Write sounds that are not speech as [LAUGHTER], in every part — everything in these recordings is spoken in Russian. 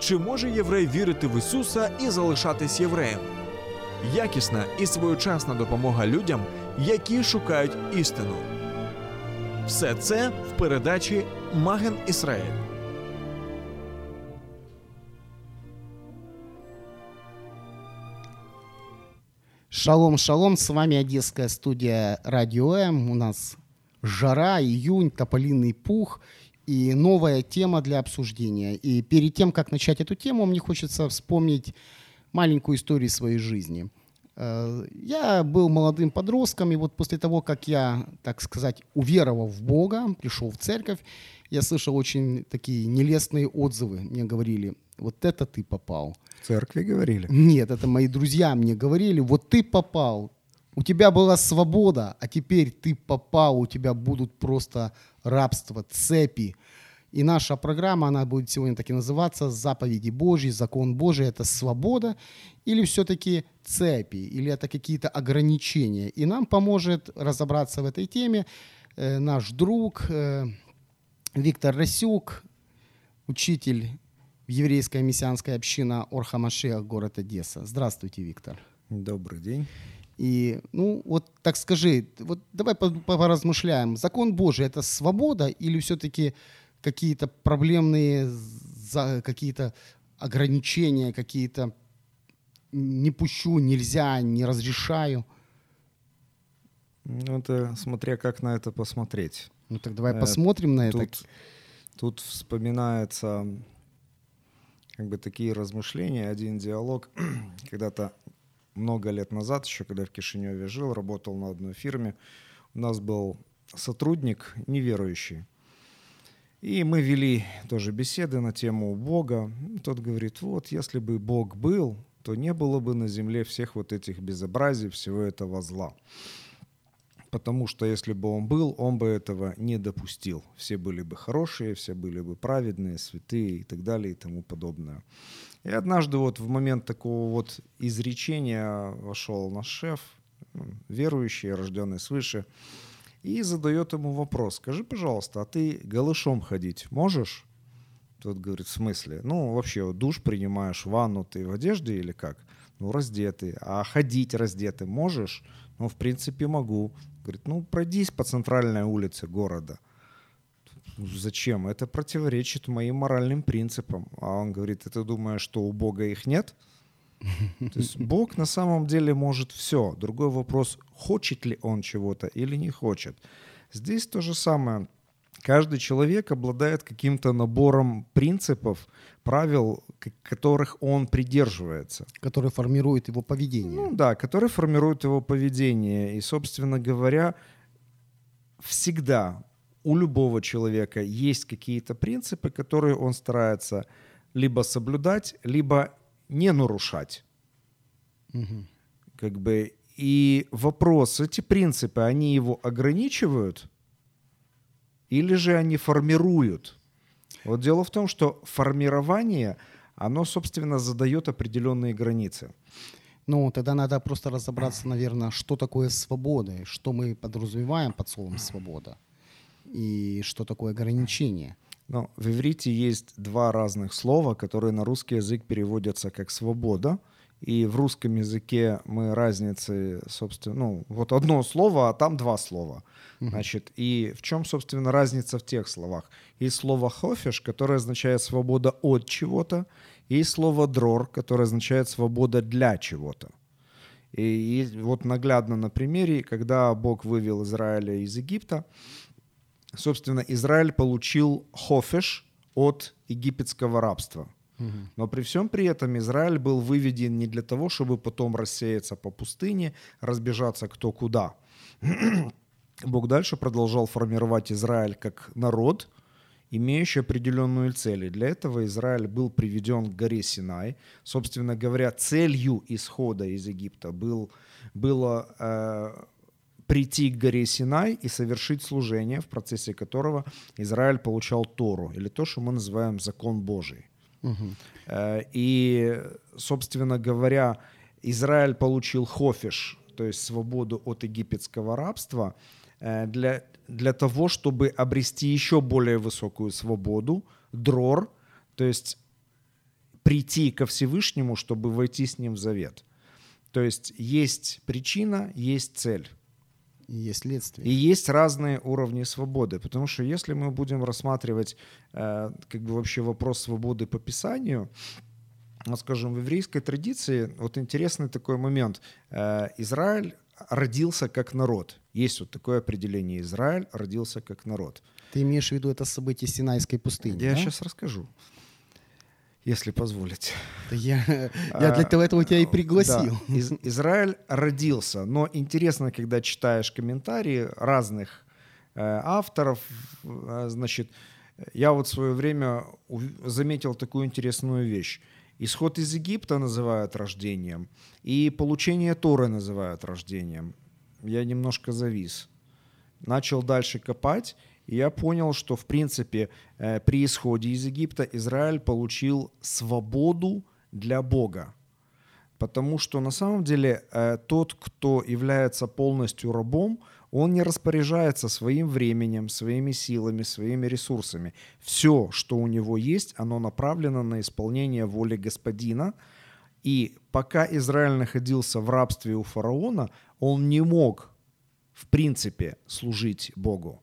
Чи може єврей вірити в Ісуса і залишатись євреєм? Якісна і своєчасна допомога людям, які шукають істину. Все це в передачі Маген Ісраїль. Шалом, шалом, с вами Одесская студия Радио М. У нас жара, июнь, тополиный пух и новая тема для обсуждения. И перед тем, как начать эту тему, мне хочется вспомнить маленькую историю своей жизни. Э, Я был молодым подростком, и вот после того, как я, так сказать, уверовал в Бога, пришел в церковь, я слышал очень такие нелестные отзывы. Мне говорили, вот это ты попал. В церкви говорили. Нет, это мои друзья мне говорили, вот ты попал, у тебя была свобода, а теперь ты попал, у тебя будут просто рабство, цепи. И наша программа, она будет сегодня так и называться «Заповеди Божьи», «Закон Божий» — это свобода или все-таки цепи, или это какие-то ограничения. И нам поможет разобраться в этой теме э, наш друг э, Виктор Расюк, учитель еврейская мессианская община Орха Машех, город Одесса. Здравствуйте, Виктор. Добрый день. И, ну, вот так скажи, вот давай по- по- поразмышляем. Закон Божий – это свобода или все-таки какие-то проблемные, какие-то ограничения, какие-то не пущу, нельзя, не разрешаю? Ну, это смотря как на это посмотреть. Ну так давай Э, посмотрим на это. Тут, тут вспоминается как бы такие размышления, один диалог. [CLEARS THROAT] Когда-то много лет назад, еще когда в Кишиневе жил, работал на одной фирме, у нас был сотрудник неверующий. И мы вели тоже беседы на тему Бога. Тот говорит, вот, если бы Бог был, то не было бы на земле всех вот этих безобразий, всего этого зла. Потому что если бы он был, он бы этого не допустил. Все были бы хорошие, все были бы праведные, святые и так далее и тому подобное. И однажды вот в момент такого вот изречения вошел наш шеф, ну, верующий, рожденный свыше, и задает ему вопрос. Скажи, пожалуйста, а ты голышом ходить можешь? Тот говорит, в смысле? Ну, вообще, душ принимаешь, ванну ты в одежде или как? Ну, раздетый. А ходить раздетый можешь? Ну, в принципе, могу. Говорит, ну, пройдись по центральной улице города. «Ну, Зачем? Это противоречит моим моральным принципам. А он говорит, ты думаешь, что у Бога их нет? То есть Бог на самом деле может все. Другой вопрос, хочет ли он чего-то или не хочет. Здесь то же самое. Каждый человек обладает каким-то набором принципов, правил, которых он придерживается. который формирует его поведение. Ну да, которые формируют его поведение. И, собственно говоря, всегда у любого человека есть какие-то принципы, которые он старается либо соблюдать, либо не нарушать. Мгм. Как бы и вопрос, эти принципы, они его ограничивают или же они формируют? Вот дело в том, что формирование, оно, собственно, задает определенные границы. Ну, тогда надо просто разобраться, наверное, что такое свобода, что мы подразумеваем под словом свобода, и что такое ограничение. Но в иврите есть два разных слова, которые на русский язык переводятся как «свобода», и в русском языке мы разницы, собственно, ну, вот одно слово, а там два слова. Значит, и в чем, собственно, разница в тех словах? Есть слово «хофиш», которое означает «свобода от чего-то», и слово «дрор», которое означает «свобода для чего-то». И, и вот наглядно на примере, когда Бог вывел Израиля из Египта, собственно, Израиль получил хофеш от египетского рабства. Но при всем при этом Израиль был выведен не для того, чтобы потом рассеяться по пустыне, разбежаться кто куда. [CLEARS THROAT] Бог дальше продолжал формировать Израиль как народ, имеющий определенную цель. И для этого Израиль был приведен к горе Синай. Собственно говоря, целью исхода из Египта был, было э, прийти к горе Синай и совершить служение, в процессе которого Израиль получал Тору, или то, что мы называем закон Божий. Угу. И, собственно говоря, Израиль получил хофиш, то есть свободу от египетского рабства, э, для, для того, чтобы обрести еще более высокую свободу, дрор, то есть прийти ко Всевышнему, чтобы войти с ним в завет. То есть есть причина, есть цель. И есть следствие. И есть разные уровни свободы. Потому что если мы будем рассматривать э, как бы вообще вопрос свободы по Писанию, вот скажем, в еврейской традиции, вот интересный такой момент. Э, Израиль родился как народ. Есть вот такое определение. Израиль родился как народ. Ты имеешь в виду это событие Синайской пустыни, Я да? сейчас расскажу если позволите. Я, [LAUGHS] я для того этого тебя и пригласил. Да. Из, Израиль родился, но интересно, когда читаешь комментарии разных э, авторов, э, значит, я вот в свое время заметил такую интересную вещь. Исход из Египта называют рождением, и получение Торы называют рождением. Я немножко завис. Начал дальше копать, и я понял, что, в принципе, э, при исходе из Египта Израиль получил свободу для Бога. Потому что на самом деле э, тот, кто является полностью рабом, он не распоряжается своим временем, своими силами, своими ресурсами. Все, что у него есть, оно направлено на исполнение воли господина. И пока Израиль находился в рабстве у фараона, он не мог, в принципе, служить Богу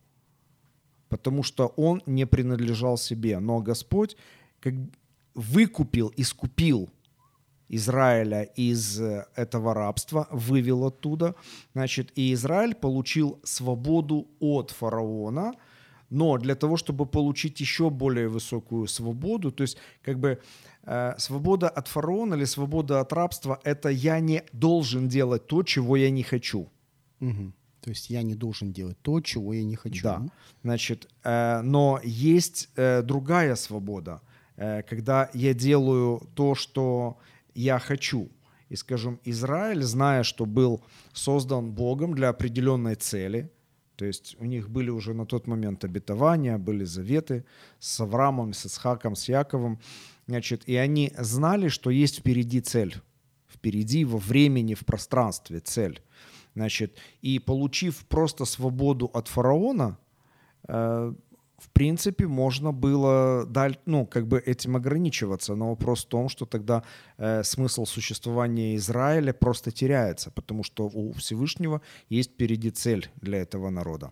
потому что он не принадлежал себе. Но Господь как выкупил, искупил Израиля из э, этого рабства, вывел оттуда. Значит, и Израиль получил свободу от фараона, но для того, чтобы получить еще более высокую свободу, то есть как бы э, свобода от фараона или свобода от рабства, это я не должен делать то, чего я не хочу. Угу. То есть я не должен делать то, чего я не хочу. Да. Значит, э, но есть э, другая свобода, э, когда я делаю то, что я хочу. И, скажем, Израиль, зная, что был создан Богом для определенной цели, то есть у них были уже на тот момент обетования, были заветы с Авраамом, с Исхаком, с Яковом, значит, и они знали, что есть впереди цель, впереди во времени, в пространстве цель. Значит, и получив просто свободу от фараона, э, в принципе, можно было даль, ну, как бы этим ограничиваться. Но вопрос в том, что тогда э, смысл существования Израиля просто теряется, потому что у Всевышнего есть впереди цель для этого народа.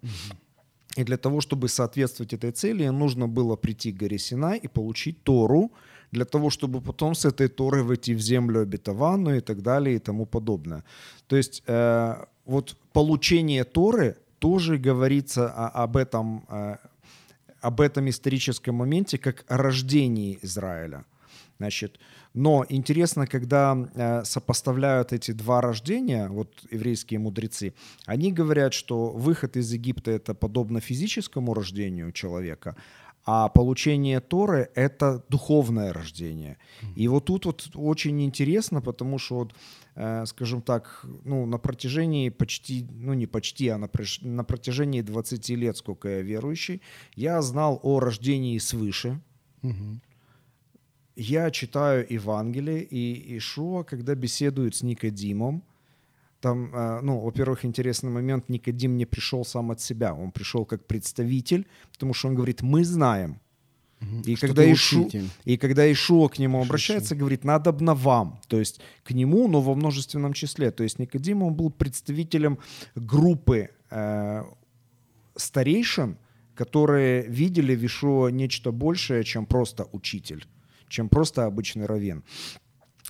И для того, чтобы соответствовать этой цели, нужно было прийти к горе Синай и получить Тору, для того, чтобы потом с этой Торой войти в землю обетованную и так далее и тому подобное. То есть э, вот получение Торы тоже говорится об этом, э, об этом историческом моменте, как о рождении Израиля. Значит, но интересно, когда э, сопоставляют эти два рождения, вот еврейские мудрецы, они говорят, что выход из Египта это подобно физическому рождению человека, а получение Торы — это духовное рождение. И вот тут вот очень интересно, потому что, вот, э, скажем так, ну, на протяжении почти, ну не почти, а на, на протяжении 20 лет, сколько я верующий, я знал о рождении свыше. Угу. Я читаю Евангелие, и Ишуа, когда беседует с Никодимом, там, э, ну, во-первых, интересный момент, Никодим не пришел сам от себя, он пришел как представитель, потому что он говорит, мы знаем. И, когда Ишу, и когда Ишуа к нему обращается, говорит, надо бы на вам. То есть к нему, но во множественном числе. То есть Никодим, он был представителем группы э, старейшин, которые видели в Ишуа нечто большее, чем просто учитель, чем просто обычный равен.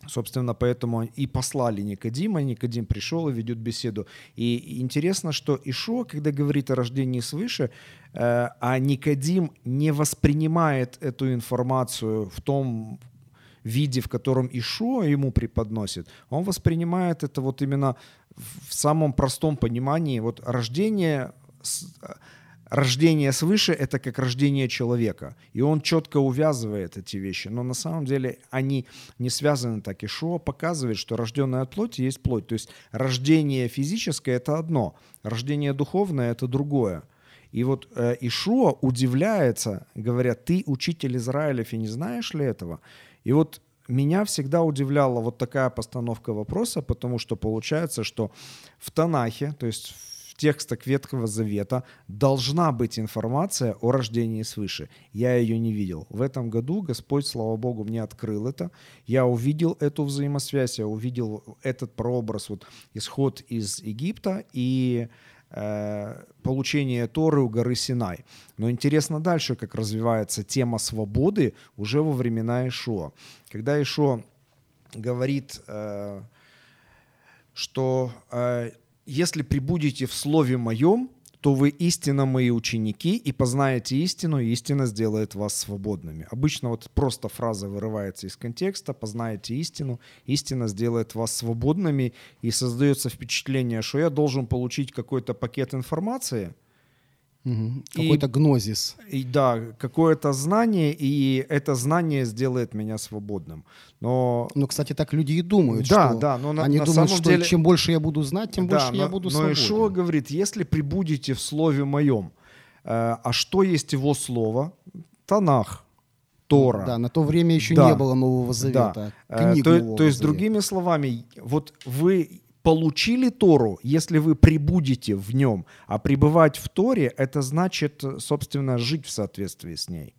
Собственно, поэтому и послали Никодима, Никодим пришел и ведет беседу. И интересно, что Ишо, когда говорит о рождении свыше, э, а Никодим не воспринимает эту информацию в том виде, в котором Ишо ему преподносит, он воспринимает это вот именно в самом простом понимании. Вот рождение рождение свыше — это как рождение человека. И он четко увязывает эти вещи. Но на самом деле они не связаны так. И Шо показывает, что рожденное от плоти есть плоть. То есть рождение физическое — это одно, рождение духовное — это другое. И вот э, Ишуа удивляется, говорят, ты учитель Израилев и не знаешь ли этого? И вот меня всегда удивляла вот такая постановка вопроса, потому что получается, что в Танахе, то есть в текстах Ветхого Завета, должна быть информация о рождении свыше. Я ее не видел. В этом году Господь, слава Богу, мне открыл это. Я увидел эту взаимосвязь, я увидел этот прообраз, вот исход из Египта и Э, получение Торы у горы Синай. Но интересно дальше, как развивается тема свободы уже во времена Ишуа. Когда Ишуа говорит, э, что э, если прибудете в Слове Моем, то вы истинно мои ученики и познаете истину, и истина сделает вас свободными. Обычно вот просто фраза вырывается из контекста, познаете истину, истина сделает вас свободными, и создается впечатление, что я должен получить какой-то пакет информации – Угу. Какой-то гнозис. И, да, какое-то знание, и это знание сделает меня свободным. Но, ну, кстати, так люди и думают. Да, что да, но на, они на думают, самом что деле... чем больше я буду знать, тем да, больше но, я буду но свободен. Но Ишуа говорит, если прибудете в слове моем, э, а что есть его слово? Танах. Тора. Да, на то время еще да. не было Нового Завета. Да. Э, Книг то, Нового то есть, Завета. другими словами, вот вы получили Тору, если вы прибудете в нем. А пребывать в Торе — это значит, собственно, жить в соответствии с ней.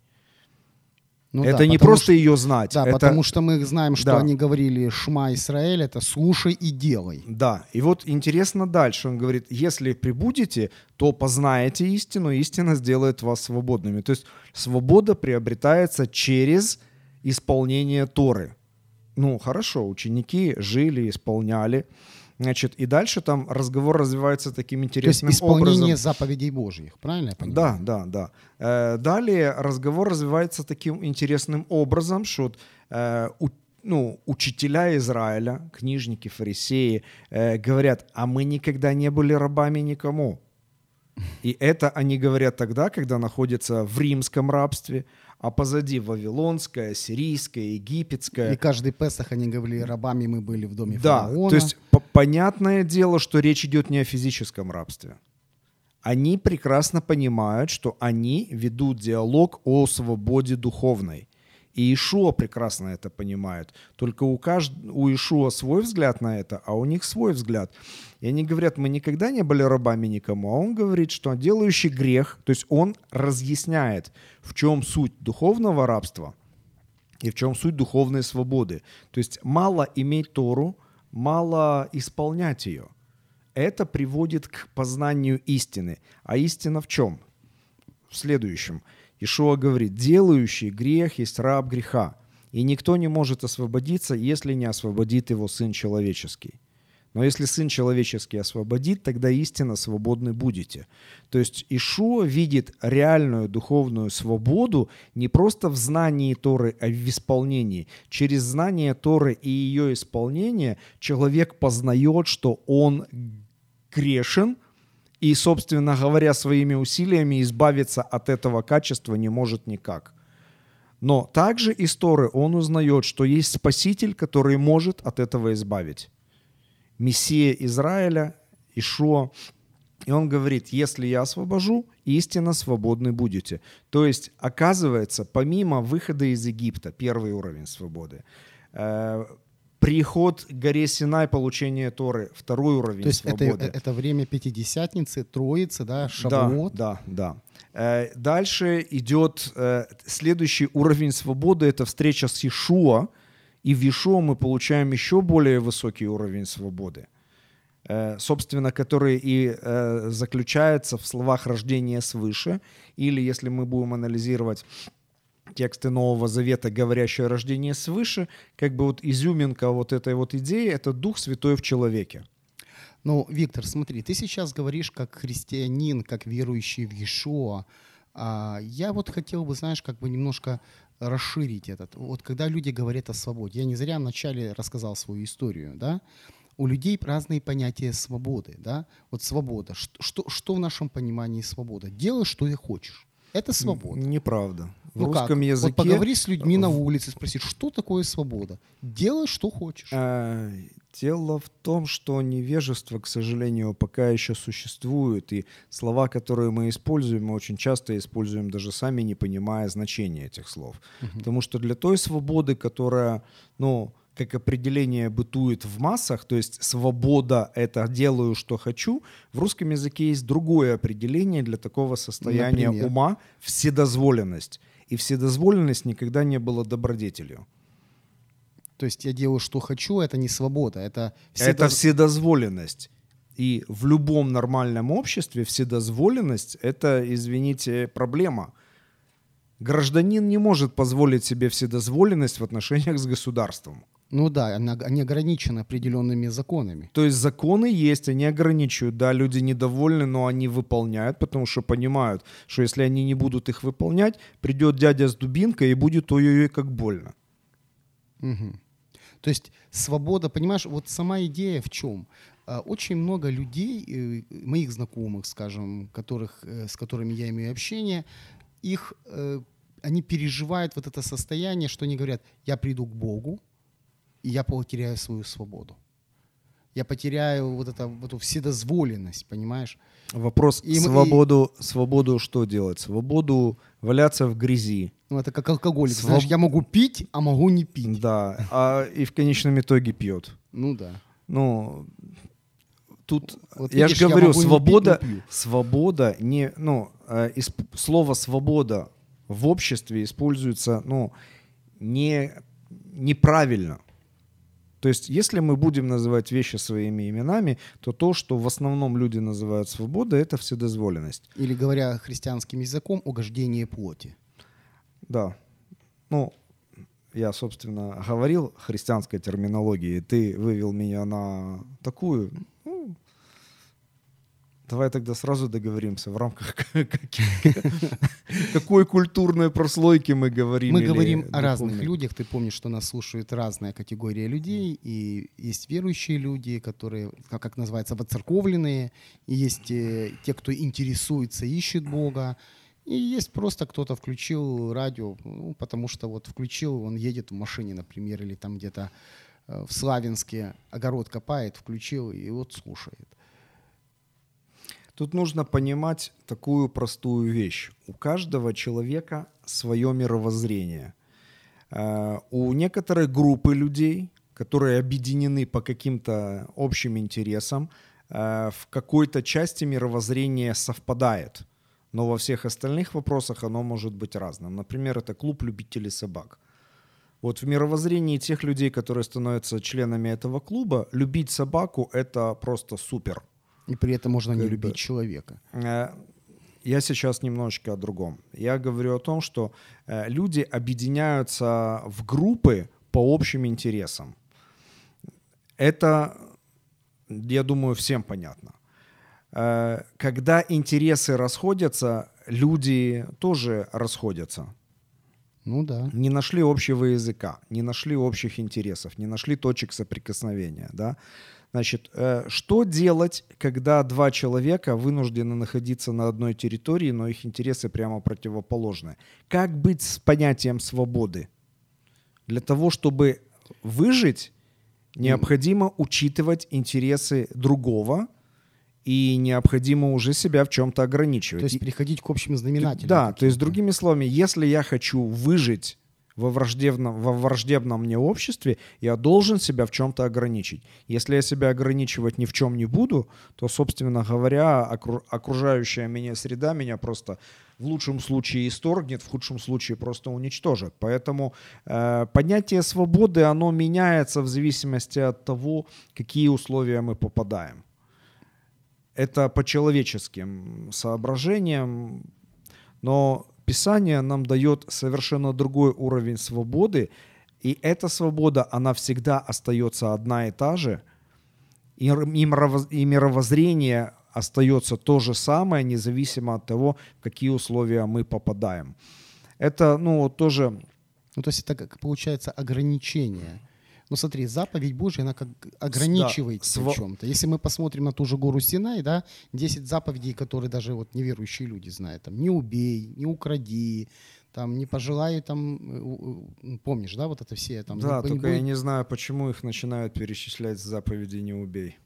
Ну это да, не просто что, ее знать. Да, это... потому что мы знаем, что Да. они говорили «Шма Израиль» — это «слушай и делай». Да, и вот интересно дальше. Он говорит, если прибудете, то познаете истину, истина сделает вас свободными. То есть свобода приобретается через исполнение Торы. Ну, хорошо, ученики жили, исполняли. Значит, и дальше там разговор развивается таким То есть интересным исполнение образом. заповедей Божьих, правильно я понимаю? Да, да, да. Э, Далее разговор развивается таким интересным образом, что э, ну, учителя Израиля, книжники, фарисеи, э, говорят, а мы никогда не были рабами никому. И это они говорят тогда, когда находятся в римском рабстве, а позади вавилонское, сирийское, египетское. И каждый Песах они говорили, рабами мы были в доме Да, фараона. то есть по- понятное дело, что речь идет не о физическом рабстве. Они прекрасно понимают, что они ведут диалог о свободе духовной. И Ишуа прекрасно это понимает. Только у, кажд... у Ишуа свой взгляд на это, а у них свой взгляд. И они говорят, мы никогда не были рабами никому. А он говорит, что делающий грех, то есть он разъясняет, в чем суть духовного рабства и в чем суть духовной свободы. То есть мало иметь Тору, мало исполнять ее. Это приводит к познанию истины. А истина в чем? В следующем. Ишуа говорит, делающий грех есть раб греха, и никто не может освободиться, если не освободит его Сын Человеческий. Но если Сын Человеческий освободит, тогда истинно свободны будете. То есть Ишуа видит реальную духовную свободу не просто в знании Торы, а в исполнении. Через знание Торы и ее исполнение человек познает, что он грешен, и, собственно говоря, своими усилиями избавиться от этого качества не может никак. Но также из Торы он узнает, что есть Спаситель, который может от этого избавить. Мессия Израиля, Ишуа. И он говорит, если я освобожу, истинно свободны будете. То есть, оказывается, помимо выхода из Египта, первый уровень свободы, э, приход к горе Синай, получение Торы, второй уровень То есть это, свободы. это время Пятидесятницы, Троицы, да, Шавуот. Да, да, да. Э, Дальше идет э, следующий уровень свободы, это встреча с Ишуа, и в Ишуа мы получаем еще более высокий уровень свободы, э, собственно, который и э, заключается в словах рождения свыше, или если мы будем анализировать тексты Нового Завета, говорящие о рождении свыше, как бы вот изюминка вот этой вот идеи — это Дух Святой в человеке. Ну, Виктор, смотри, ты сейчас говоришь как христианин, как верующий в Иешуа. А, я вот хотел бы, знаешь, как бы немножко расширить этот. Вот когда люди говорят о свободе, я не зря вначале рассказал свою историю, да? у людей разные понятия свободы, да? Вот свобода. Что, что, в нашем понимании свобода? Делай, что ты хочешь. Это свобода. Неправда. В ну русском как? языке... Вот поговори с людьми на улице, спроси, что такое свобода? Делай, что хочешь. А, дело в том, что невежество, к сожалению, пока еще существует, и слова, которые мы используем, мы очень часто используем даже сами, не понимая значения этих слов. Мгм. Потому что для той свободы, которая, ну, как определение бытует в массах, то есть свобода — это делаю, что хочу, в русском языке есть другое определение для такого состояния Например? ума — вседозволенность. И вседозволенность никогда не была добродетелью. То есть я делаю, что хочу, это не свобода, это Это вседоз- вседозволенность. И в любом нормальном обществе вседозволенность — это, извините, проблема. Гражданин не может позволить себе вседозволенность в отношениях с государством. Ну да, она, они ограничены определенными законами. То есть законы есть, они ограничивают. Да, люди недовольны, но они выполняют, потому что понимают, что если они не будут их выполнять, придет дядя с дубинкой и будет ой-ой-ой как больно. Мгм. То есть свобода, понимаешь, вот сама идея в чем? А, Очень много людей, э, моих знакомых, скажем, которых, э, с которыми я имею общение, их, э, они переживают вот это состояние, что они говорят, я приду к Богу, и я потеряю свою свободу. Я потеряю вот, это, вот эту вседозволенность, понимаешь? Вопрос И свободу, свободу что делать? Свободу валяться в грязи. Ну, это как алкоголик. Своб- Знаешь, я могу пить, а могу не пить. Да, а и в конечном итоге пьет. Ну да. Ну, тут Вот я видишь, же говорю, не свобода, пить, но пью. свобода не, ну, э, исп- слово свобода в обществе используется, ну, не неправильно. То есть, если мы будем называть вещи своими именами, то то, что в основном люди называют свободой, это вседозволенность. Или говоря христианским языком, угождение плоти. Да. Ну, я, собственно, говорил христианской терминологии, ты вывел меня на такую. Ну, давай тогда сразу договоримся, в рамках [LAUGHS] какой культурной прослойки мы говорим. Мы говорим о разных людях. Ты помнишь, что нас слушают разная категория людей. И есть верующие люди, которые, как, как называется, воцерковленные. И есть э, те, кто интересуется, ищет Бога. И есть просто кто-то включил радио, ну, потому что вот включил, он едет в машине, например, или там где-то э, в Славянске огород копает, включил и вот слушает. Тут нужно понимать такую простую вещь. У каждого человека свое мировоззрение. Э, У некоторой группы людей, которые объединены по каким-то общим интересам, э, в какой-то части мировоззрение совпадает. Но во всех остальных вопросах оно может быть разным. Например, это клуб любителей собак. Вот в мировоззрении тех людей, которые становятся членами этого клуба, любить собаку — это просто супер. И при этом можно не Как бы- любить человека. Э, Я сейчас немножечко о другом. Я говорю о том, что э, люди объединяются в группы по общим интересам. Это, я думаю, всем понятно. Э, Когда интересы расходятся, люди тоже расходятся. Ну да. Не нашли общего языка, не нашли общих интересов, не нашли точек соприкосновения. Да? Значит, э, что делать, когда два человека вынуждены находиться на одной территории, но их интересы прямо противоположны? Как быть с понятием свободы? Для того, чтобы выжить, необходимо учитывать интересы другого и необходимо уже себя в чем-то ограничивать. То есть приходить к общим знаменателям. да, то есть другими словами, если я хочу выжить во враждебном, во враждебном мне обществе, я должен себя в чем-то ограничить. Если я себя ограничивать ни в чем не буду, то, собственно говоря, окру- окружающая меня среда меня просто в лучшем случае исторгнет, в худшем случае просто уничтожит. Поэтому э, понятие свободы, оно меняется в зависимости от того, какие условия мы попадаем. Это по человеческим соображениям, но Писание нам дает совершенно другой уровень свободы, и эта свобода, она всегда остается одна и та же, и мировоззрение остается то же самое, независимо от того, в какие условия мы попадаем. Это, ну, тоже Ну, то есть это как получается ограничение. Ну смотри, заповедь Божья, она как ограничивает Да, тебя сва- в чем-то. Если мы посмотрим на ту же гору Синай, да, 10 заповедей, которые даже вот неверующие люди знают. Там, не убей, не укради, там, не пожелай, там, э, помнишь, да, вот это все там. Да, не- не только я не знаю, почему их начинают перечислять с заповеди «не убей».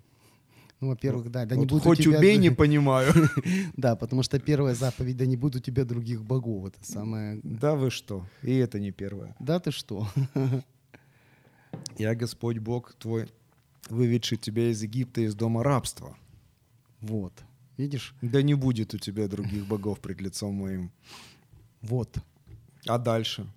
Ну, во-первых, да, да не Вот будет хоть у тебя... убей, не [LAUGHS] понимаю. Да, потому что первая заповедь, да не будет у тебя других богов, это самое... Да вы что? И это не первое. Да ты что? [LAUGHS] Я Господь Бог твой, выведший тебя из Египта, из дома рабства. Вот, видишь? Да не будет у тебя других богов пред лицом моим. Вот. А дальше?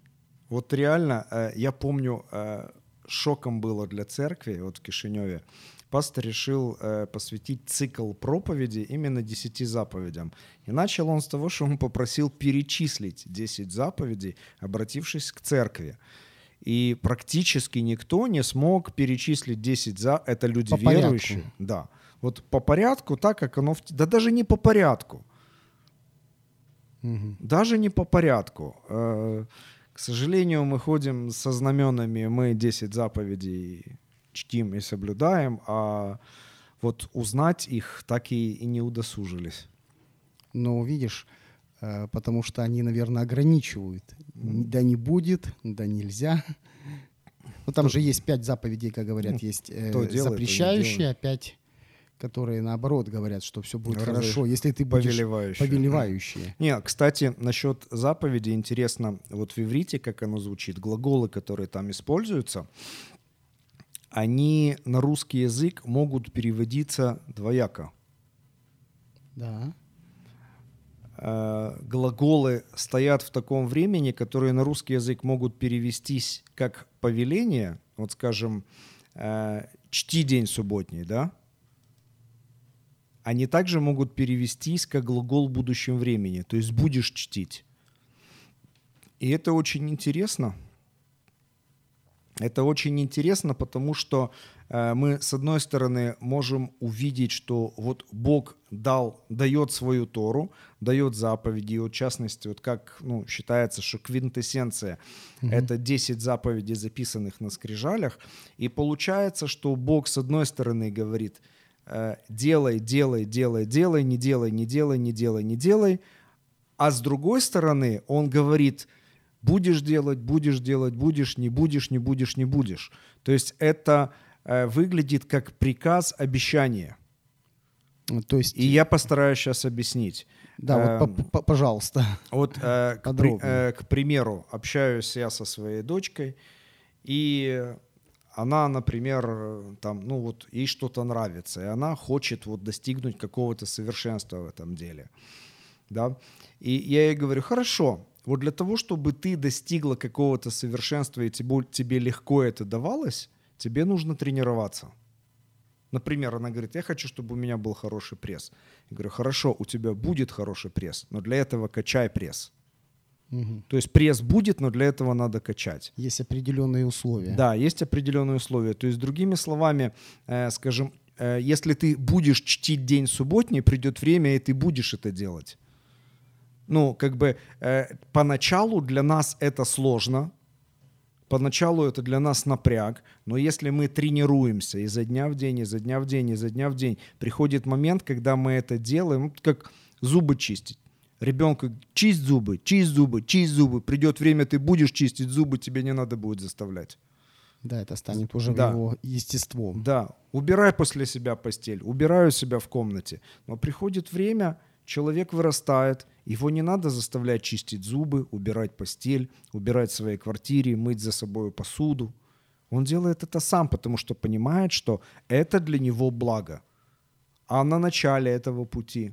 Вот реально, э, я помню, э, шоком было для церкви, вот в Кишиневе, пастор решил э, посвятить цикл проповеди именно десяти заповедям. И начал он с того, что он попросил перечислить 10 заповедей, обратившись к церкви. И практически никто не смог перечислить 10 за... Это люди По порядку. верующие. Да. Вот по порядку, так как оно... В... Да даже не по порядку. Мгм. Даже не по порядку. Э, К сожалению, мы ходим со знаменами, мы 10 заповедей чтим и соблюдаем, а вот узнать их так и, и не удосужились. Но видишь, потому что они, наверное, ограничивают. Да не будет, да нельзя. Ну там же есть пять заповедей, как говорят, Ну, есть э, запрещающие, делает. а пять, которые наоборот говорят, что все будет Разве хорошо, если ты будешь Повелевающие. повелевающие. Не, кстати, насчет заповеди интересно, вот в иврите, как оно звучит, глаголы, которые там используются, они на русский язык могут переводиться двояко. Да. Э, глаголы стоят в таком времени, которые на русский язык могут перевестись как повеление, вот скажем, э, чти день субботний, да? Они также могут перевестись как глагол в будущем времени, то есть будешь чтить. И это очень интересно. Это очень интересно, потому что э, мы, с одной стороны, можем увидеть, что вот Бог дал, дает свою Тору, дает заповеди, и вот в частности, вот как ну, считается, что квинтэссенция — это 10 заповедей, записанных на скрижалях, и получается, что Бог, с одной стороны, говорит, э, делай, делай, делай, делай, не делай, не делай, не делай, не делай, а с другой стороны, он говорит, будешь делать, будешь делать, будешь, не будешь, не будешь, не будешь. То есть это э, выглядит как приказ обещания. Ну, То есть, И я постараюсь сейчас объяснить. да, вот, эм, по- по- пожалуйста. Вот, э, к, при- э, к примеру, общаюсь я со своей дочкой, и она, например, э, там, ну вот, ей что-то нравится, и она хочет вот достигнуть какого-то совершенства в этом деле, да. И я ей говорю, хорошо, вот для того, чтобы ты достигла какого-то совершенства и тебе, тебе легко это давалось, тебе нужно тренироваться. Например, она говорит, я хочу, чтобы у меня был хороший пресс. Я говорю, хорошо, у тебя будет хороший пресс, но для этого качай пресс. Мгм. То есть пресс будет, но для этого надо качать. Есть определенные условия. Да, есть определенные условия. То есть, другими словами, э, скажем, э, если ты будешь чтить день субботний, придет время, и ты будешь это делать. Ну, как бы э, поначалу для нас это сложно, поначалу это для нас напряг, но если мы тренируемся изо дня в день, изо дня в день, изо дня в день, приходит момент, когда мы это делаем, как зубы чистить. Ребенку чисть зубы, чисть зубы, чисть зубы. Придет время, ты будешь чистить зубы, тебе не надо будет заставлять. Да, это станет уже Да. его естеством. Да, убирай после себя постель, убираю себя в комнате. Но приходит время, человек вырастает, его не надо заставлять чистить зубы, убирать постель, убирать в своей квартире, мыть за собой посуду. Он делает это сам, потому что понимает, что это для него благо. А на начале этого пути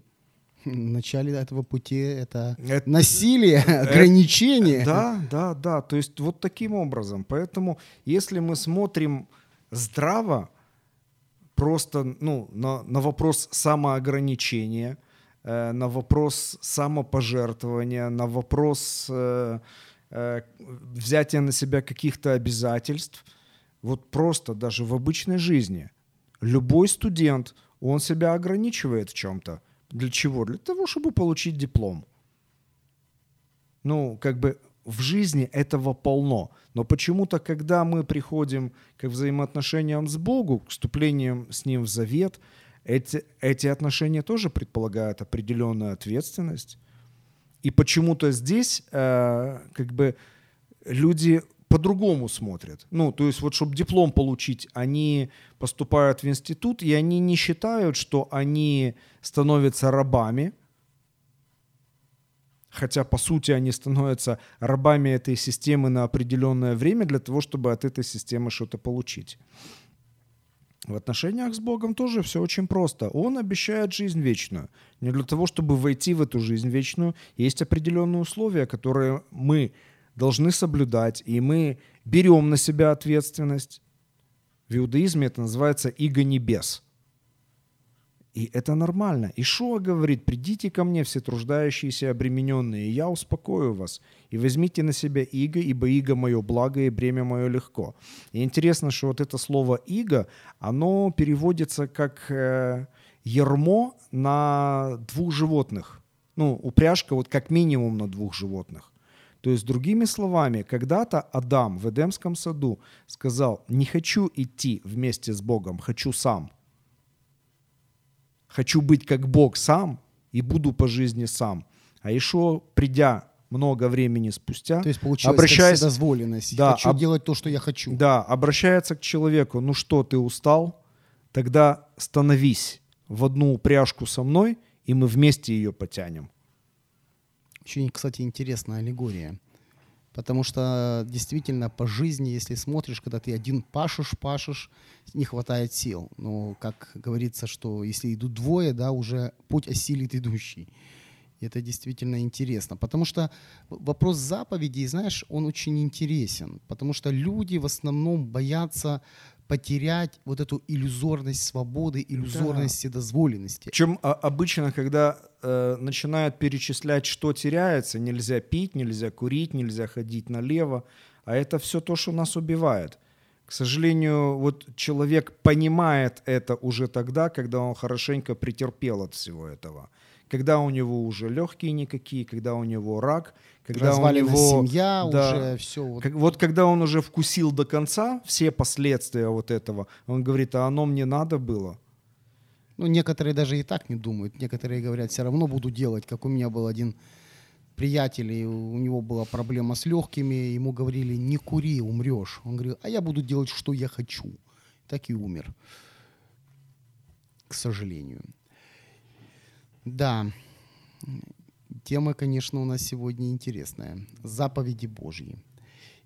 В начале этого пути это Это- насилие, ограничение. Да, да, да. То есть вот таким образом. Поэтому, если мы смотрим здраво, просто ну, на, на вопрос самоограничения, э, на вопрос самопожертвования, на вопрос э, э, взятия на себя каких-то обязательств, вот просто даже в обычной жизни, любой студент, он себя ограничивает в чем-то. Для чего? Для того, чтобы получить диплом. Ну, как бы в жизни этого полно. Но почему-то, когда мы приходим к взаимоотношениям с Богом, к вступлениям с Ним в завет, эти, эти отношения тоже предполагают определенную ответственность. И почему-то здесь э, как бы люди по-другому смотрят. Ну, то есть вот, чтобы диплом получить, они поступают в институт, и они не считают, что они становятся рабами, хотя, по сути, они становятся рабами этой системы на определенное время для того, чтобы от этой системы что-то получить. В отношениях с Богом тоже все очень просто. Он обещает жизнь вечную. Не для того, чтобы войти в эту жизнь вечную, есть определенные условия, которые мы должны соблюдать, и мы берем на себя ответственность. В иудаизме это называется иго небес. И это нормально. Ишуа говорит, придите ко мне, все труждающиеся и обремененные, и я успокою вас. И возьмите на себя иго, ибо иго мое благо, и бремя мое легко. И интересно, что вот это слово иго, оно переводится как э, ермо на двух животных. Ну, упряжка вот как минимум на двух животных. То есть, другими словами, когда-то Адам в Эдемском саду сказал, не хочу идти вместе с Богом, хочу сам – хочу быть как Бог сам и буду по жизни сам. А еще придя много времени спустя, то есть получилось обращаясь, как дозволенность. Да, хочу об, делать то, что я хочу. Да, обращается к человеку, ну что, ты устал? Тогда становись в одну упряжку со мной, и мы вместе ее потянем. Очень, кстати, интересная аллегория. Потому что действительно по жизни, если смотришь, когда ты один пашешь, пашешь, не хватает сил. Но, как говорится, что если идут двое, да, уже путь осилит идущий. И это действительно интересно. Потому что вопрос заповедей, знаешь, он очень интересен. Потому что люди в основном боятся потерять вот эту иллюзорность свободы, иллюзорность да. дозволенности. Чем а, обычно, когда э, начинают перечислять, что теряется, нельзя пить, нельзя курить, нельзя ходить налево, а это все то, что нас убивает. К сожалению, вот человек понимает это уже тогда, когда он хорошенько претерпел от всего этого когда у него уже легкие никакие, когда у него рак, когда Развалена у него семья, да, уже все. Вот. Как, вот когда он уже вкусил до конца все последствия вот этого, он говорит, а оно мне надо было. Ну, некоторые даже и так не думают. Некоторые говорят, все равно буду делать, как у меня был один приятель, и у него была проблема с легкими, ему говорили, не кури, умрешь. Он говорил, а я буду делать, что я хочу. Так и умер, к сожалению. Да, тема, конечно, у нас сегодня интересная. Заповеди Божьи.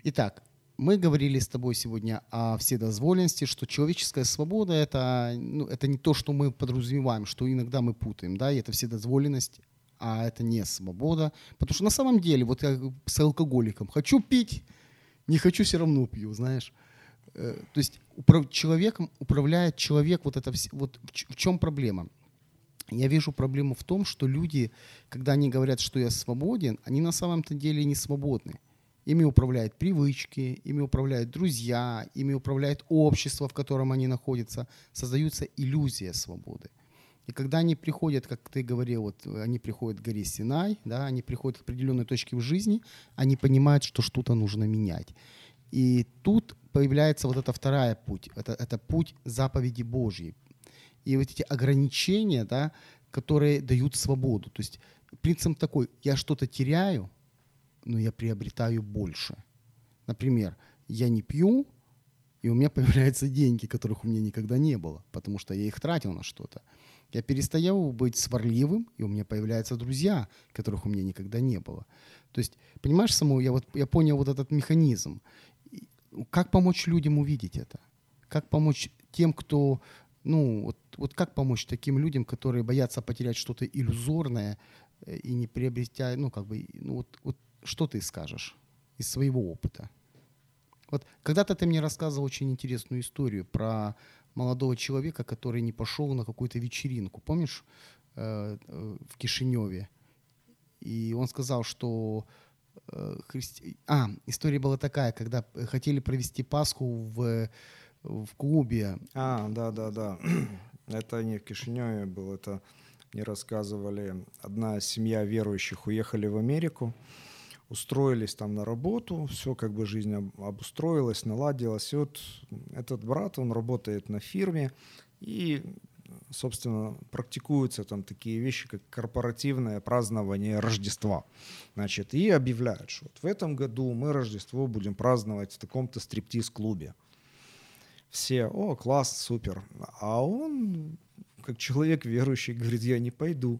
Итак, мы говорили с тобой сегодня о вседозволенности, что человеческая свобода это, ну, это не то, что мы подразумеваем, что иногда мы путаем, да, и это вседозволенность, а это не свобода. Потому что на самом деле, вот я с алкоголиком, хочу пить, не хочу, все равно пью, знаешь. Э, то есть управ- человеком управляет человек, вот это, вот в чем проблема? Я вижу проблему в том, что люди, когда они говорят, что я свободен, они на самом-то деле не свободны. Ими управляют привычки, ими управляют друзья, ими управляет общество, в котором они находятся. Создаются иллюзия свободы. И когда они приходят, как ты говорил, вот они приходят к горе Синай, да, они приходят к определенной точке в жизни, они понимают, что что-то нужно менять. И тут появляется вот эта вторая путь. Это, это путь заповеди Божьей, и вот эти ограничения, да, которые дают свободу. То есть принцип такой, я что-то теряю, но я приобретаю больше. Например, я не пью, и у меня [LAUGHS] появляются деньги, которых у меня никогда не было, потому что я их тратил на что-то. Я перестаю быть сварливым, и у меня появляются друзья, которых у меня никогда не было. То есть, понимаешь, саму, я, вот, я понял вот этот механизм. Как помочь людям увидеть это? Как помочь тем, кто ну, вот, вот как помочь таким людям, которые боятся потерять что-то иллюзорное э, и не приобретя, ну, как бы, ну, вот, вот что ты скажешь из своего опыта? Вот когда-то ты мне рассказывал очень интересную историю про молодого человека, который не пошел на какую-то вечеринку, помнишь, э, э, в Кишиневе. И он сказал, что христи... А, история была такая, когда хотели провести Пасху в в клубе. А, да, да, да. Это не в Кишиневе был, это мне рассказывали. Одна семья верующих уехали в Америку. устроились там на работу, все как бы жизнь обустроилась, наладилась. И вот этот брат, он работает на фирме, и собственно, практикуются там такие вещи, как корпоративное празднование Рождества. Значит, и объявляют, что вот в этом году мы Рождество будем праздновать в таком-то стриптиз-клубе. Все, о, класс, супер. А он, как человек верующий, говорит, я не пойду.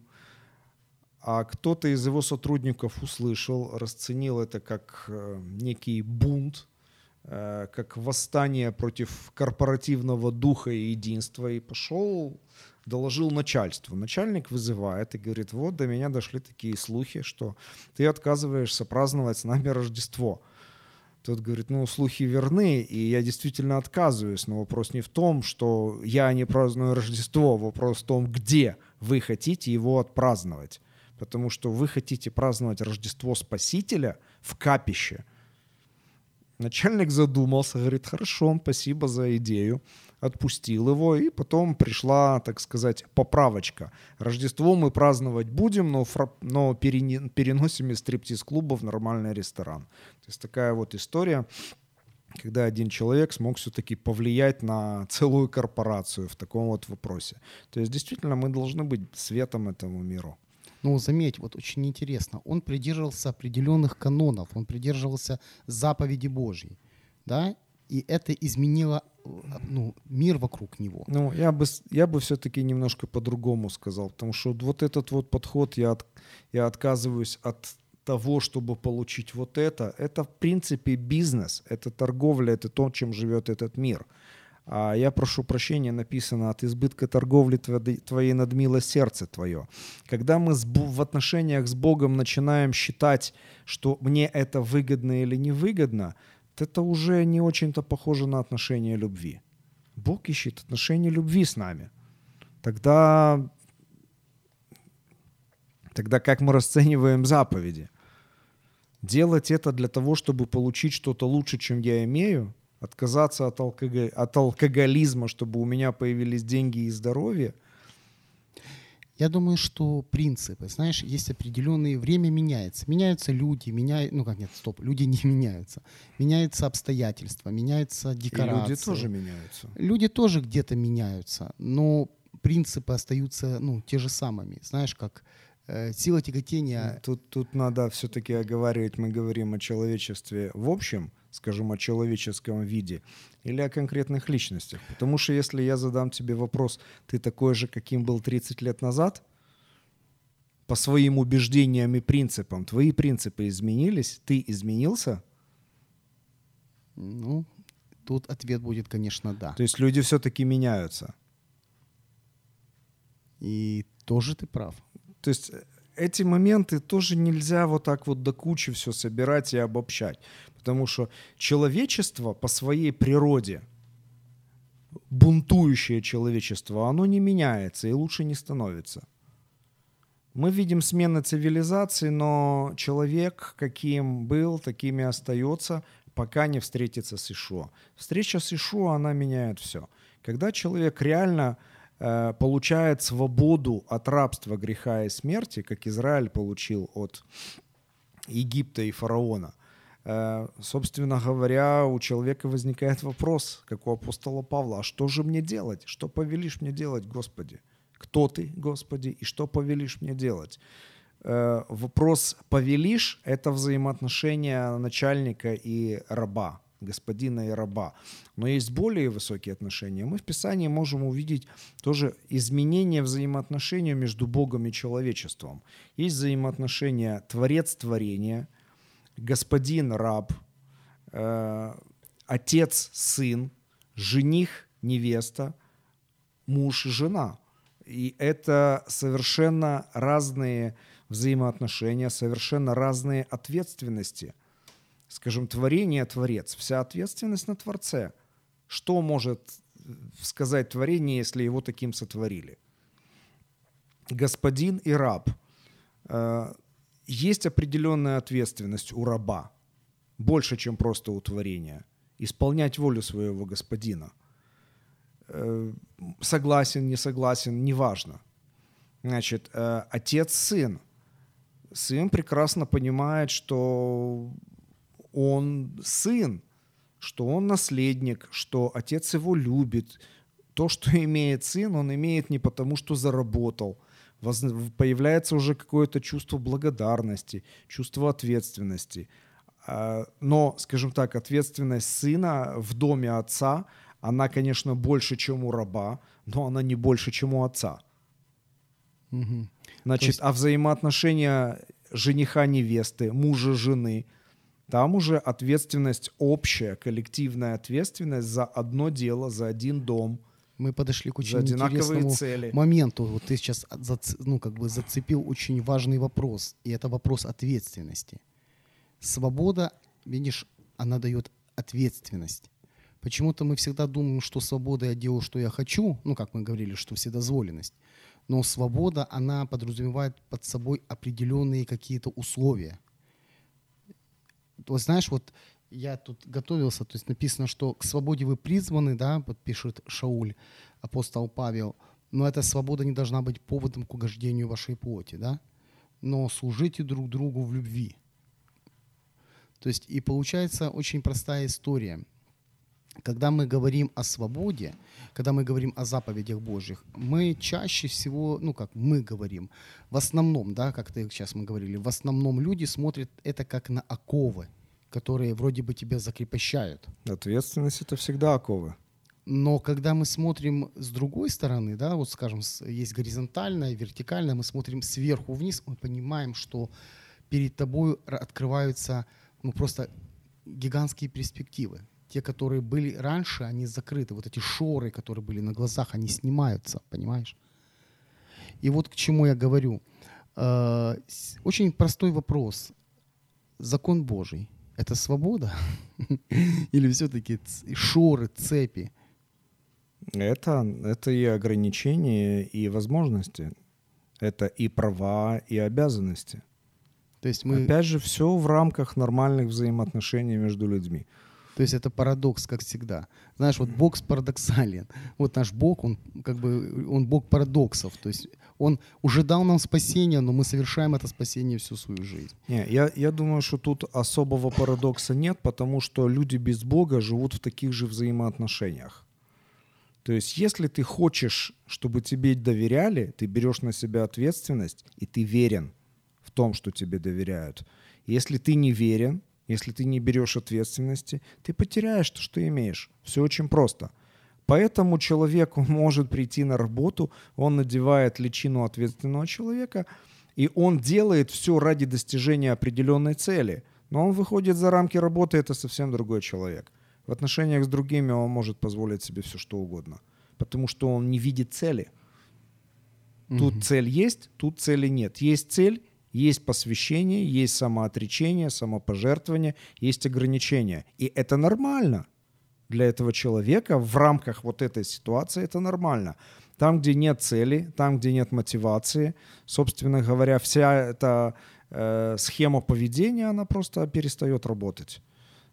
А кто-то из его сотрудников услышал, расценил это как э, некий бунт, Э, как восстание против корпоративного духа и единства, и пошел, доложил начальству. Начальник вызывает и говорит, вот до меня дошли такие слухи, что ты отказываешься праздновать с нами Рождество. Тот говорит, ну, слухи верны, и я действительно отказываюсь, но вопрос не в том, что я не праздную Рождество, вопрос в том, где вы хотите его отпраздновать. Потому что вы хотите праздновать Рождество Спасителя в капище – Начальник задумался, говорит, хорошо, спасибо за идею. Отпустил его, и потом пришла, так сказать, поправочка. Рождество мы праздновать будем, но, фра... но переносим из стриптиз-клуба в нормальный ресторан. То есть такая вот история когда один человек смог все-таки повлиять на целую корпорацию в таком вот вопросе. То есть действительно мы должны быть светом этому миру. Но заметь, вот очень интересно, он придерживался определенных канонов, он придерживался заповеди Божьей, да, и это изменило ну, мир вокруг него. Ну, я бы, я бы все-таки немножко по-другому сказал, потому что вот этот вот подход, я, от, я отказываюсь от того, чтобы получить вот это, это в принципе бизнес, это торговля, это то, чем живет этот мир. А я прошу прощения, написано от избытка торговли твоей надмило сердце твое. Когда мы в отношениях с Богом начинаем считать, что мне это выгодно или невыгодно, это уже не очень-то похоже на отношения любви. Бог ищет отношения любви с нами. Тогда, тогда как мы расцениваем заповеди? Делать это для того, чтобы получить что-то лучше, чем я имею – отказаться от, алког... от алкоголизма, чтобы у меня появились деньги и здоровье? Я думаю, что принципы, знаешь, есть определенные, время меняется. Меняются люди, меняют, ну как нет, стоп, люди не [LAUGHS] меняются. Меняются обстоятельства, меняются декорации. И люди тоже меняются. Люди тоже где-то меняются, но принципы остаются, ну, те же самыми. Знаешь, как э, сила тяготения... Тут, тут надо все-таки оговаривать, мы говорим о человечестве в общем, скажем, о человеческом виде, или о конкретных личностях. Потому что если я задам тебе вопрос, ты такой же, каким был 30 лет назад, по своим убеждениям и принципам, твои принципы изменились, ты изменился? Ну, тут ответ будет, конечно, да. То есть люди все-таки меняются. И тоже ты прав. То есть эти моменты тоже нельзя вот так вот до кучи все собирать и обобщать. Потому что человечество по своей природе, бунтующее человечество, оно не меняется и лучше не становится. Мы видим смены цивилизации, но человек, каким был, таким и остается, пока не встретится с Ишуа. Встреча с Ишуа, она меняет все. Когда человек реально получает свободу от рабства, греха и смерти, как Израиль получил от Египта и фараона – Э, собственно говоря, у человека возникает вопрос, как у апостола Павла, а что же мне делать? Что повелишь мне делать, Господи? Кто ты, Господи, и что повелишь мне делать? Э, вопрос «повелишь» — это взаимоотношения начальника и раба, господина и раба. Но есть более высокие отношения. Мы в Писании можем увидеть тоже изменение взаимоотношений между Богом и человечеством. Есть взаимоотношения творец творения — господин раб, э, отец сын, жених невеста, муж и жена. И это совершенно разные взаимоотношения, совершенно разные ответственности. Скажем, творение творец, вся ответственность на Творце. Что может сказать творение, если его таким сотворили? Господин и раб. Э, есть определенная ответственность у раба, больше, чем просто у творения. Исполнять волю своего господина. Э, согласен, не согласен, неважно. Значит, э, отец-сын. сын прекрасно понимает, что он сын, что он наследник, что отец его любит. То, что [LAUGHS] имеет сын, он имеет не потому, что заработал. Появляется уже какое-то чувство благодарности, чувство ответственности. А, но, скажем так, ответственность сына в доме отца, она, конечно, больше, чем у раба, но она не больше, чем у отца. Мгм. Значит, есть- а взаимоотношения жениха-невесты, мужа-жены, там уже ответственность общая, коллективная ответственность за одно дело, за один дом, Мы подошли к очень интересному цели. моменту. Вот ты сейчас ну, как бы зацепил очень важный вопрос, и это вопрос ответственности. Свобода, видишь, она дает ответственность. Почему-то мы всегда думаем, что свобода я делаю, что я хочу, ну, как мы говорили, что вседозволенность. Но свобода, она подразумевает под собой определенные какие-то условия. Вот знаешь, вот я тут готовился, то есть написано, что к свободе вы призваны, да, вот пишет Шауль, апостол Павел, но эта свобода не должна быть поводом к угождению вашей плоти, да, но служите друг другу в любви. То есть и получается очень простая история. Когда мы говорим о свободе, когда мы говорим о заповедях Божьих, мы чаще всего, ну как мы говорим, в основном, да, как ты сейчас мы говорили, в основном люди смотрят это как на оковы, которые вроде бы тебя закрепощают. Ответственность это всегда оковы. Но когда мы смотрим с другой стороны, да, вот скажем, есть горизонтальная, вертикальная, мы смотрим сверху вниз, мы понимаем, что перед тобой открываются ну, просто гигантские перспективы. Те, которые были раньше, они закрыты. Вот эти шоры, которые были на глазах, они снимаются, понимаешь? И вот к чему я говорю. Э, Очень простой вопрос. Закон Божий – это свобода? [LAUGHS] Или все-таки шоры, цепи? Это, это и ограничения, и возможности. Это и права, и обязанности. То есть мы, Опять же, все в рамках нормальных взаимоотношений между людьми. То есть это парадокс, как всегда. Знаешь, вот Бог парадоксален. Вот наш Бог, он как бы, он Бог парадоксов. То есть он уже дал нам спасение, но мы совершаем это спасение всю свою жизнь. Не, я, я думаю, что тут особого парадокса нет, потому что люди без Бога живут в таких же взаимоотношениях. То есть, если ты хочешь, чтобы тебе доверяли, ты берешь на себя ответственность, и ты верен в том, что тебе доверяют. Если ты не верен, если ты не берешь ответственности, ты потеряешь то, что имеешь. Все очень просто. Поэтому человек [LAUGHS] может прийти на работу, он надевает личину ответственного человека, и он делает все ради достижения определенной цели. Но он выходит за рамки работы, это совсем другой человек. В отношениях с другими он может позволить себе все, что угодно. Потому что он не видит цели. Тут цель есть, тут цели нет. Есть цель, есть посвящение, есть самоотречение, самопожертвование, есть ограничения. И это нормально для этого человека в рамках вот этой ситуации это нормально. Там, где нет цели, там, где нет мотивации, собственно говоря, вся эта э, схема поведения, она просто перестает работать.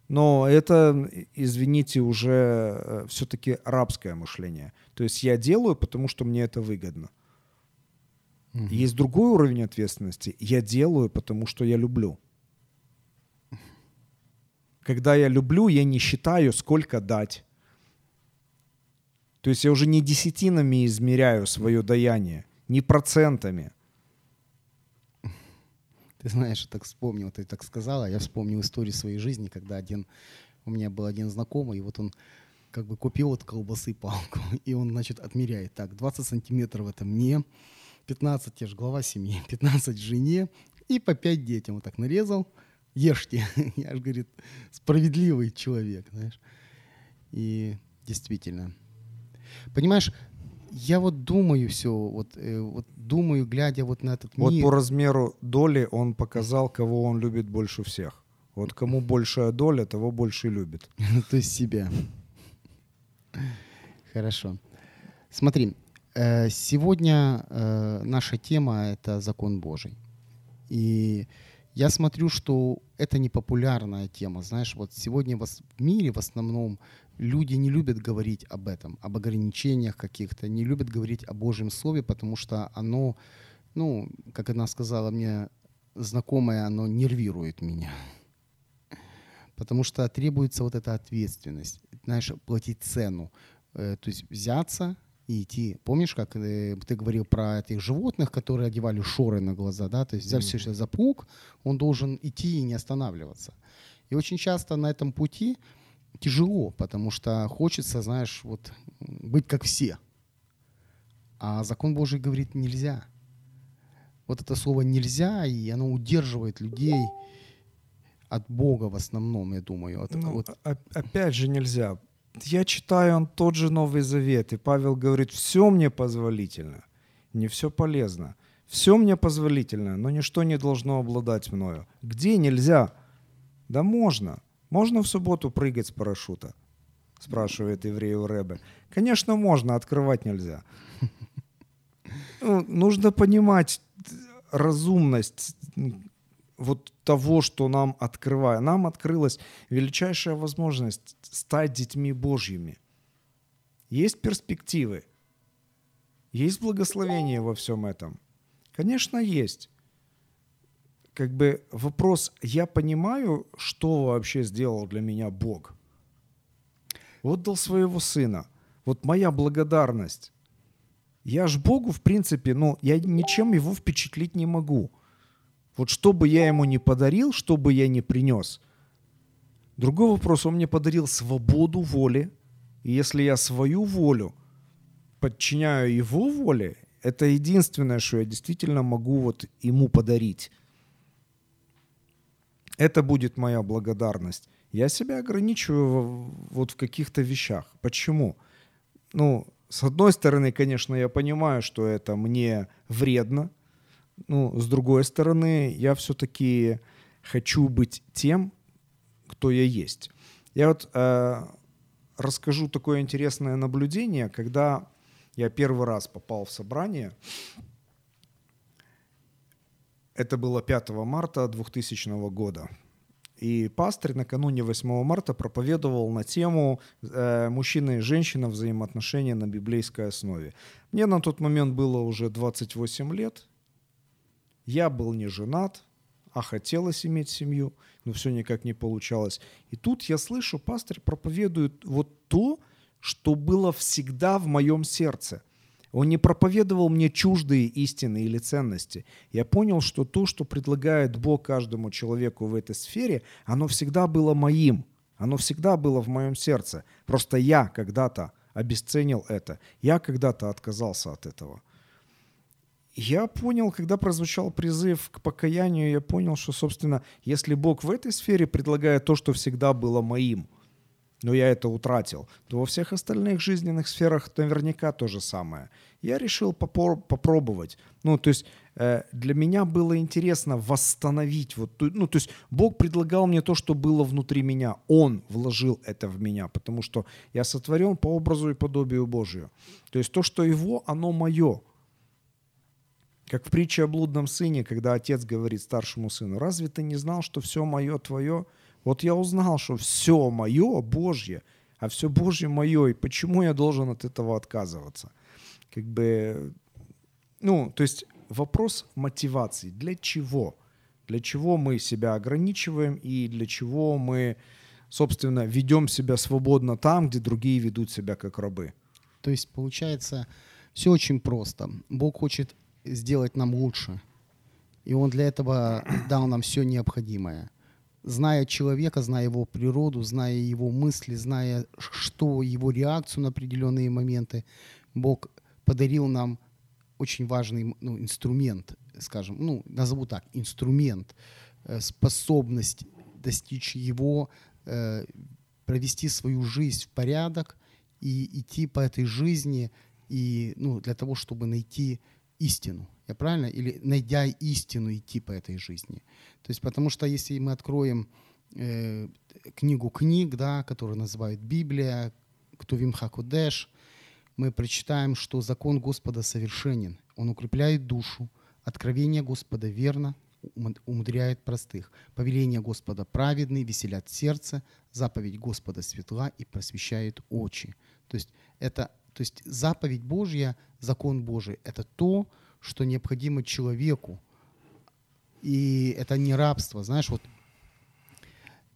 Но это, извините, уже все-таки рабское мышление. То есть я делаю, потому что мне это выгодно. Есть другой уровень ответственности. Я делаю, потому что я люблю. Когда я люблю, я не считаю, сколько дать. То есть я уже не десятинами измеряю свое даяние, не процентами. Ты знаешь, я так вспомнил, ты так сказала, я вспомнил историю своей жизни, когда один, у меня был один знакомый, и вот он как бы купил от колбасы палку, [LAUGHS] и он, значит, отмеряет, так, 20 сантиметров это мне, 15, я же глава семьи, [LAUGHS] 15 жене, и по 5 детям вот так нарезал, ешьте. [LAUGHS] Я же, говорит, справедливый человек, знаешь. И действительно. Понимаешь, я вот думаю все, вот, э, вот думаю, глядя вот на этот Вот мир. по размеру доли он показал, кого он любит больше всех. Вот кому большая доля, того больше любит. [LAUGHS] То есть себя. Хорошо. Смотри, сегодня э, наша тема это закон Божий. И я смотрю, что это не популярная тема. Знаешь, вот сегодня в мире в основном люди не любят говорить об этом, об ограничениях каких-то, не любят говорить о Божьем Слове, потому что оно, ну, как она сказала мне, знакомое, оно нервирует меня. Потому что требуется вот эта ответственность, знаешь, платить цену. Э, то есть взяться и идти. Помнишь, как э, ты говорил про этих животных, которые одевали шоры на глаза, да? То есть взявшийся mm-hmm. за плуг, он должен идти и не останавливаться. И очень часто на этом пути тяжело, потому что хочется, знаешь, вот быть как все. А закон Божий говорит нельзя. Вот это слово нельзя, и оно удерживает людей от Бога в основном, я думаю. От, ну, вот. Опять же нельзя. Я читаю он тот же Новый Завет, и Павел говорит, все мне позволительно, не все полезно. Все мне позволительно, но ничто не должно обладать мною. Где нельзя? Да можно. Можно в субботу прыгать с парашюта? Спрашивает еврею Рэбе. Конечно, можно, открывать нельзя. Ну, нужно понимать разумность вот того, что нам открывает. Нам открылась величайшая возможность стать детьми Божьими. Есть перспективы, есть благословение во всем этом. Конечно, есть. Как бы вопрос, я понимаю, что вообще сделал для меня Бог. Вот дал своего сына. Вот моя благодарность. Я ж Богу, в принципе, ну, я ничем его впечатлить не могу. Вот что бы я ему не подарил, что бы я не принес. Другой вопрос, он мне подарил свободу воли. И если я свою волю подчиняю его воле, это единственное, что я действительно могу вот ему подарить. Это будет моя благодарность. Я себя ограничиваю вот в каких-то вещах. Почему? Ну, с одной стороны, конечно, я понимаю, что это мне вредно, ну, с другой стороны, я все-таки хочу быть тем, кто я есть. Я вот э, расскажу такое интересное наблюдение, когда я первый раз попал в собрание. Это было 5 марта 2000 года. И пастырь накануне 8 марта проповедовал на тему э, мужчина и женщина взаимоотношения на библейской основе. Мне на тот момент было уже 28 лет, я был не женат, а хотелось иметь семью, но все никак не получалось. И тут я слышу, пастор проповедует вот то, что было всегда в моем сердце. Он не проповедовал мне чуждые истины или ценности. Я понял, что то, что предлагает Бог каждому человеку в этой сфере, оно всегда было моим. Оно всегда было в моем сердце. Просто я когда-то обесценил это. Я когда-то отказался от этого. Я понял, когда прозвучал призыв к покаянию, я понял, что, собственно, если Бог в этой сфере предлагает то, что всегда было моим, но я это утратил, то во всех остальных жизненных сферах наверняка то же самое. Я решил попор- попробовать. Ну, то есть э, для меня было интересно восстановить. Вот, ну, то есть Бог предлагал мне то, что было внутри меня. Он вложил это в меня, потому что я сотворен по образу и подобию Божию. То есть то, что его, оно мое. Как в притче о блудном сыне, когда отец говорит старшему сыну, разве ты не знал, что все мое твое? Вот я узнал, что все мое Божье, а все Божье мое, и почему я должен от этого отказываться? Как бы, ну, то есть вопрос мотивации. Для чего? Для чего мы себя ограничиваем и для чего мы, собственно, ведем себя свободно там, где другие ведут себя как рабы? То есть, получается, все очень просто. Бог хочет сделать нам лучше. И Он для этого [CLEARS THROAT] дал нам все необходимое. Зная человека, зная его природу, зная его мысли, зная, что его реакцию на определенные моменты, Бог подарил нам очень важный ну, инструмент, скажем, ну, назову так, инструмент, э, способность достичь его, э, провести свою жизнь в порядок и идти по этой жизни и, ну, для того, чтобы найти истину. Я правильно? Или найдя истину идти по этой жизни. То есть потому что если мы откроем э, книгу книг, да, которую называют Библия, Ктувим Хакудеш, мы прочитаем, что закон Господа совершенен. Он укрепляет душу, откровение Господа верно, умудряет простых. Повеление Господа праведный, веселят сердце, заповедь Господа светла и просвещает очи. То есть это то есть заповедь Божья, закон Божий – это то, что необходимо человеку. И это не рабство, знаешь, вот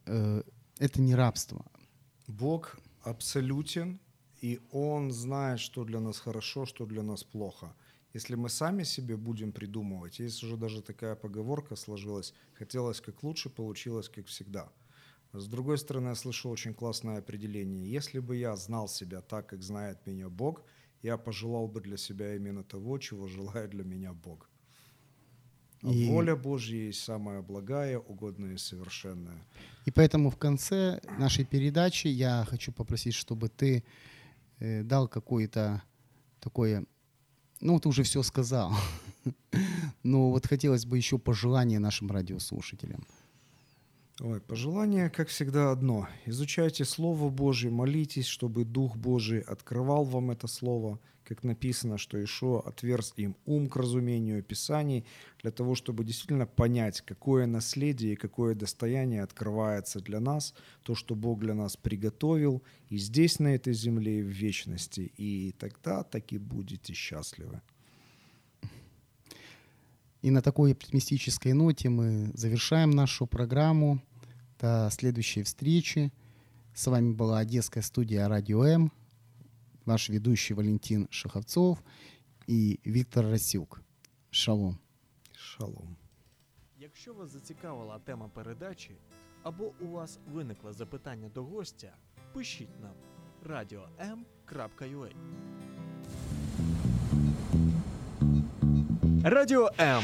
э, это не рабство. Бог абсолютен, и Он знает, что для нас хорошо, что для нас плохо. Если мы сами себе будем придумывать, есть уже даже такая поговорка сложилась, хотелось как лучше, получилось как всегда. С другой стороны, я слышал очень классное определение. Если бы я знал себя так, как знает меня Бог, я пожелал бы для себя именно того, чего желает для меня Бог. А И- воля Божья есть самая благая, угодная и совершенная. И поэтому в конце нашей передачи я хочу попросить, чтобы ты э, дал какое-то такое, ну ты уже все сказал, [LAUGHS] но вот хотелось бы еще пожелание нашим радиослушателям. Ой, пожелание, как всегда, одно. Изучайте Слово Божье, молитесь, чтобы Дух Божий открывал вам это Слово, как написано, что Ишуа отверз им ум к разумению Писаний, для того, чтобы действительно понять, какое наследие и какое достояние открывается для нас, то, что Бог для нас приготовил и здесь, на этой земле, и в вечности. И тогда таки будете счастливы. И на такой оптимистической ноте мы завершаем нашу программу До следующей встречи. С вами была Одесская студия Радио М, ваш ведущий Валентин Шаховцов и Виктор Расюк. Шалом. Шалом. Якщо вас зацікавила тема передачі або у вас виникло запитання до гостя, пишіть нам radio.m.ua Радіо М.